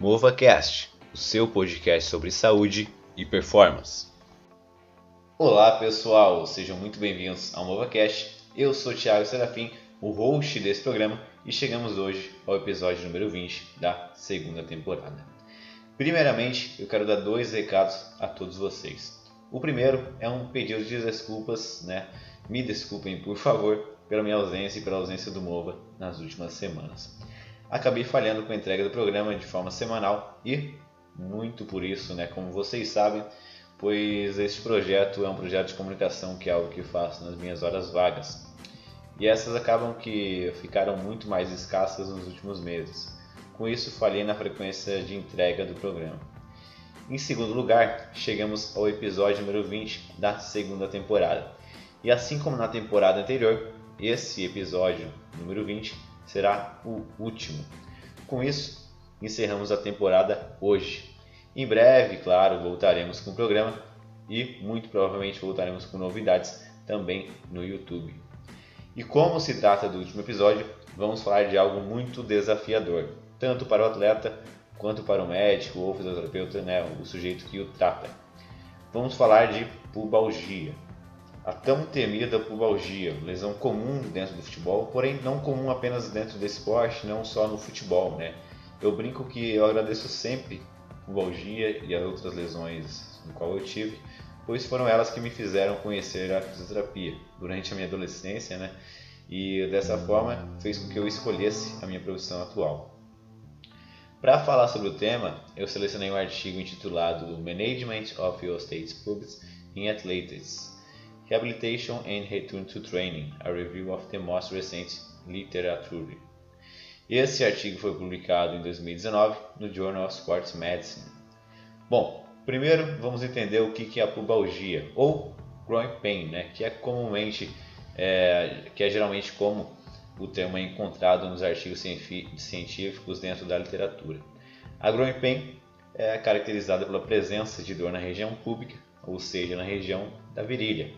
MovaCast, o seu podcast sobre saúde e performance. Olá pessoal, sejam muito bem-vindos ao MovaCast. Eu sou Thiago Serafim, o host desse programa, e chegamos hoje ao episódio número 20 da segunda temporada. Primeiramente, eu quero dar dois recados a todos vocês. O primeiro é um pedido de desculpas, né? Me desculpem, por favor, pela minha ausência e pela ausência do Mova nas últimas semanas acabei falhando com a entrega do programa de forma semanal e muito por isso, né, como vocês sabem, pois este projeto é um projeto de comunicação que é algo que faço nas minhas horas vagas. E essas acabam que ficaram muito mais escassas nos últimos meses. Com isso, falhei na frequência de entrega do programa. Em segundo lugar, chegamos ao episódio número 20 da segunda temporada. E assim como na temporada anterior, esse episódio número 20 será o último. Com isso, encerramos a temporada hoje. Em breve, claro, voltaremos com o programa e muito provavelmente voltaremos com novidades também no YouTube. E como se trata do último episódio, vamos falar de algo muito desafiador, tanto para o atleta quanto para o médico ou fisioterapeuta, né, o sujeito que o trata. Vamos falar de pubalgia a tão temida pubalgia, lesão comum dentro do futebol, porém não comum apenas dentro desse esporte, não só no futebol, né? Eu brinco que eu agradeço sempre pubalgia e as outras lesões no qual eu tive, pois foram elas que me fizeram conhecer a fisioterapia durante a minha adolescência, né? E dessa forma fez com que eu escolhesse a minha profissão atual. Para falar sobre o tema, eu selecionei um artigo intitulado Management of Your State's Pubs in Athletics, Rehabilitation and Return to Training, a review of the most recent literature. Esse artigo foi publicado em 2019 no Journal of Sports Medicine. Bom, primeiro vamos entender o que é a pubalgia ou groin pain, né, que é comumente, é, que é geralmente como o termo é encontrado nos artigos científicos dentro da literatura. A groin pain é caracterizada pela presença de dor na região pública, ou seja, na região da virilha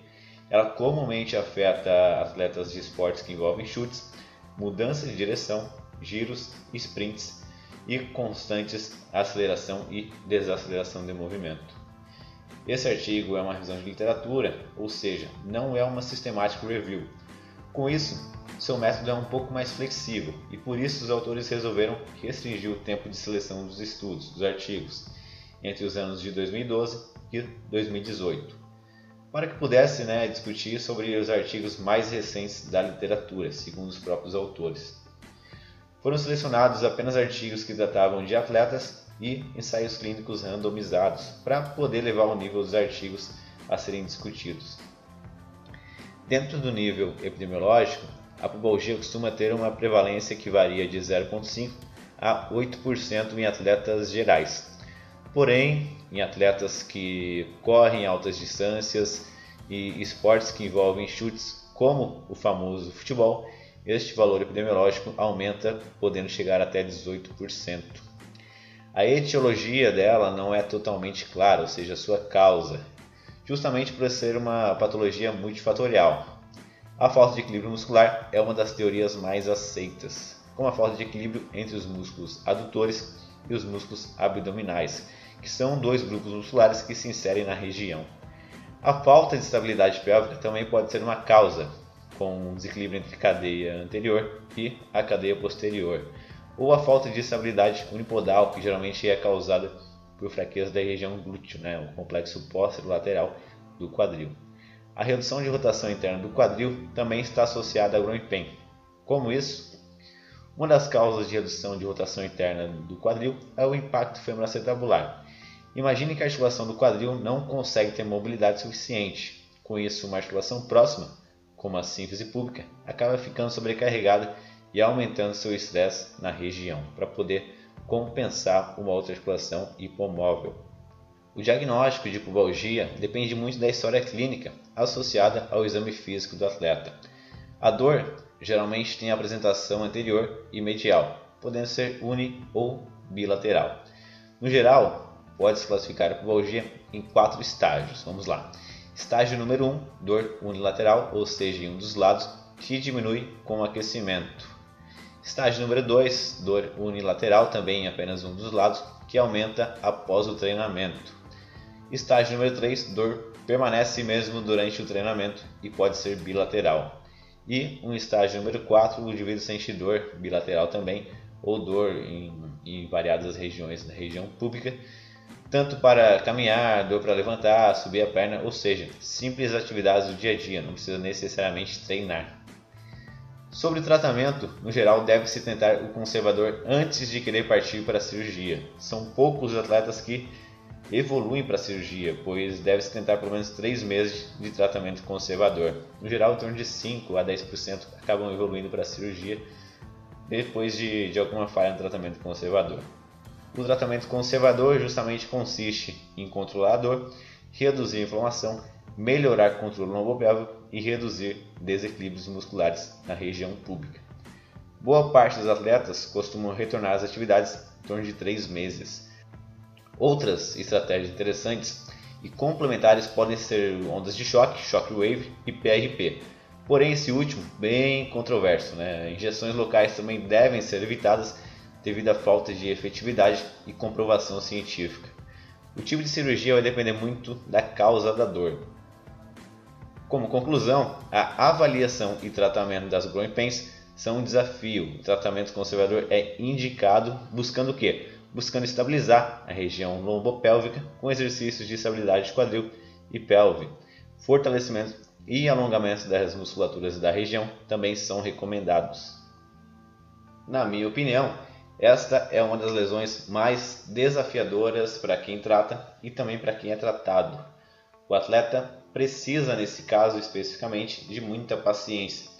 ela comumente afeta atletas de esportes que envolvem chutes, mudança de direção, giros, sprints e constantes aceleração e desaceleração de movimento. Esse artigo é uma revisão de literatura, ou seja, não é uma systematic review. Com isso, seu método é um pouco mais flexível e por isso os autores resolveram restringir o tempo de seleção dos estudos, dos artigos, entre os anos de 2012 e 2018 para que pudesse né, discutir sobre os artigos mais recentes da literatura, segundo os próprios autores. Foram selecionados apenas artigos que tratavam de atletas e ensaios clínicos randomizados, para poder levar o nível dos artigos a serem discutidos. Dentro do nível epidemiológico, a pubalgia costuma ter uma prevalência que varia de 0,5 a 8% em atletas gerais, Porém, em atletas que correm altas distâncias e esportes que envolvem chutes, como o famoso futebol, este valor epidemiológico aumenta, podendo chegar até 18%. A etiologia dela não é totalmente clara, ou seja, sua causa, justamente por ser uma patologia multifatorial. A falta de equilíbrio muscular é uma das teorias mais aceitas, como a falta de equilíbrio entre os músculos adutores e os músculos abdominais, que são dois grupos musculares que se inserem na região. A falta de estabilidade pélvica também pode ser uma causa, com um desequilíbrio entre a cadeia anterior e a cadeia posterior, ou a falta de estabilidade unipodal, que geralmente é causada por fraqueza da região glúteo, né, o complexo lateral do quadril. A redução de rotação interna do quadril também está associada ao groin. Como isso? Uma das causas de redução de rotação interna do quadril é o impacto femoroacetabular, Imagine que a articulação do quadril não consegue ter mobilidade suficiente. Com isso, uma articulação próxima, como a síntese pública, acaba ficando sobrecarregada e aumentando seu estresse na região, para poder compensar uma outra articulação hipomóvel. O diagnóstico de pubalgia depende muito da história clínica associada ao exame físico do atleta. A dor geralmente tem apresentação anterior e medial, podendo ser uni ou bilateral. No geral, pode-se classificar a pubalgia em quatro estágios. Vamos lá. Estágio número 1, um, dor unilateral, ou seja, em um dos lados, que diminui com o aquecimento. Estágio número 2, dor unilateral, também em apenas um dos lados, que aumenta após o treinamento. Estágio número 3, dor permanece mesmo durante o treinamento e pode ser bilateral. E um estágio número 4, o indivíduo sente dor bilateral também, ou dor em, em variadas regiões da região pública, tanto para caminhar, dor para levantar, subir a perna, ou seja, simples atividades do dia a dia, não precisa necessariamente treinar. Sobre o tratamento, no geral, deve-se tentar o conservador antes de querer partir para a cirurgia. São poucos os atletas que evoluem para a cirurgia, pois deve-se tentar pelo menos 3 meses de tratamento conservador. No geral, em torno de 5 a 10% acabam evoluindo para a cirurgia depois de, de alguma falha no tratamento conservador. O tratamento conservador justamente consiste em controlar a dor, reduzir a inflamação, melhorar o controle lombopélvico e reduzir desequilíbrios musculares na região pública. Boa parte dos atletas costumam retornar às atividades em torno de 3 meses. Outras estratégias interessantes e complementares podem ser ondas de choque, shockwave e PRP. Porém, esse último, bem controverso. Né? Injeções locais também devem ser evitadas devido à falta de efetividade e comprovação científica. O tipo de cirurgia vai depender muito da causa da dor. Como conclusão, a avaliação e tratamento das growing pains são um desafio. O tratamento conservador é indicado buscando o quê? Buscando estabilizar a região lombopélvica com exercícios de estabilidade de quadril e pelve. Fortalecimento e alongamento das musculaturas da região também são recomendados. Na minha opinião, esta é uma das lesões mais desafiadoras para quem trata e também para quem é tratado. O atleta precisa, nesse caso especificamente, de muita paciência,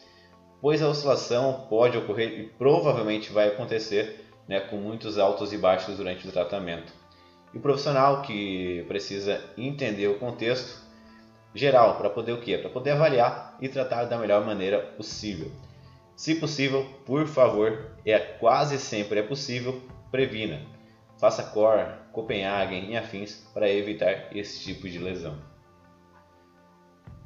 pois a oscilação pode ocorrer e provavelmente vai acontecer né, com muitos altos e baixos durante o tratamento. E o profissional que precisa entender o contexto geral para poder o quê? Para poder avaliar e tratar da melhor maneira possível. Se possível, por favor, é quase sempre é possível, previna. Faça core, Copenhagen e afins para evitar esse tipo de lesão.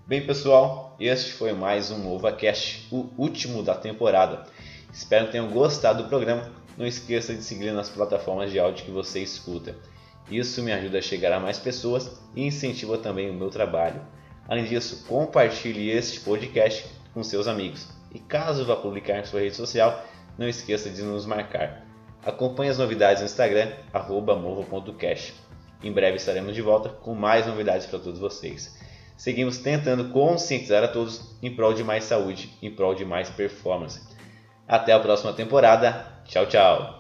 Bem, pessoal, este foi mais um OvaCast, o último da temporada. Espero que tenham gostado do programa. Não esqueça de seguir nas plataformas de áudio que você escuta. Isso me ajuda a chegar a mais pessoas e incentiva também o meu trabalho. Além disso, compartilhe este podcast com seus amigos. E caso vá publicar em sua rede social, não esqueça de nos marcar. Acompanhe as novidades no Instagram, movo.cash. Em breve estaremos de volta com mais novidades para todos vocês. Seguimos tentando conscientizar a todos em prol de mais saúde, em prol de mais performance. Até a próxima temporada. Tchau, tchau.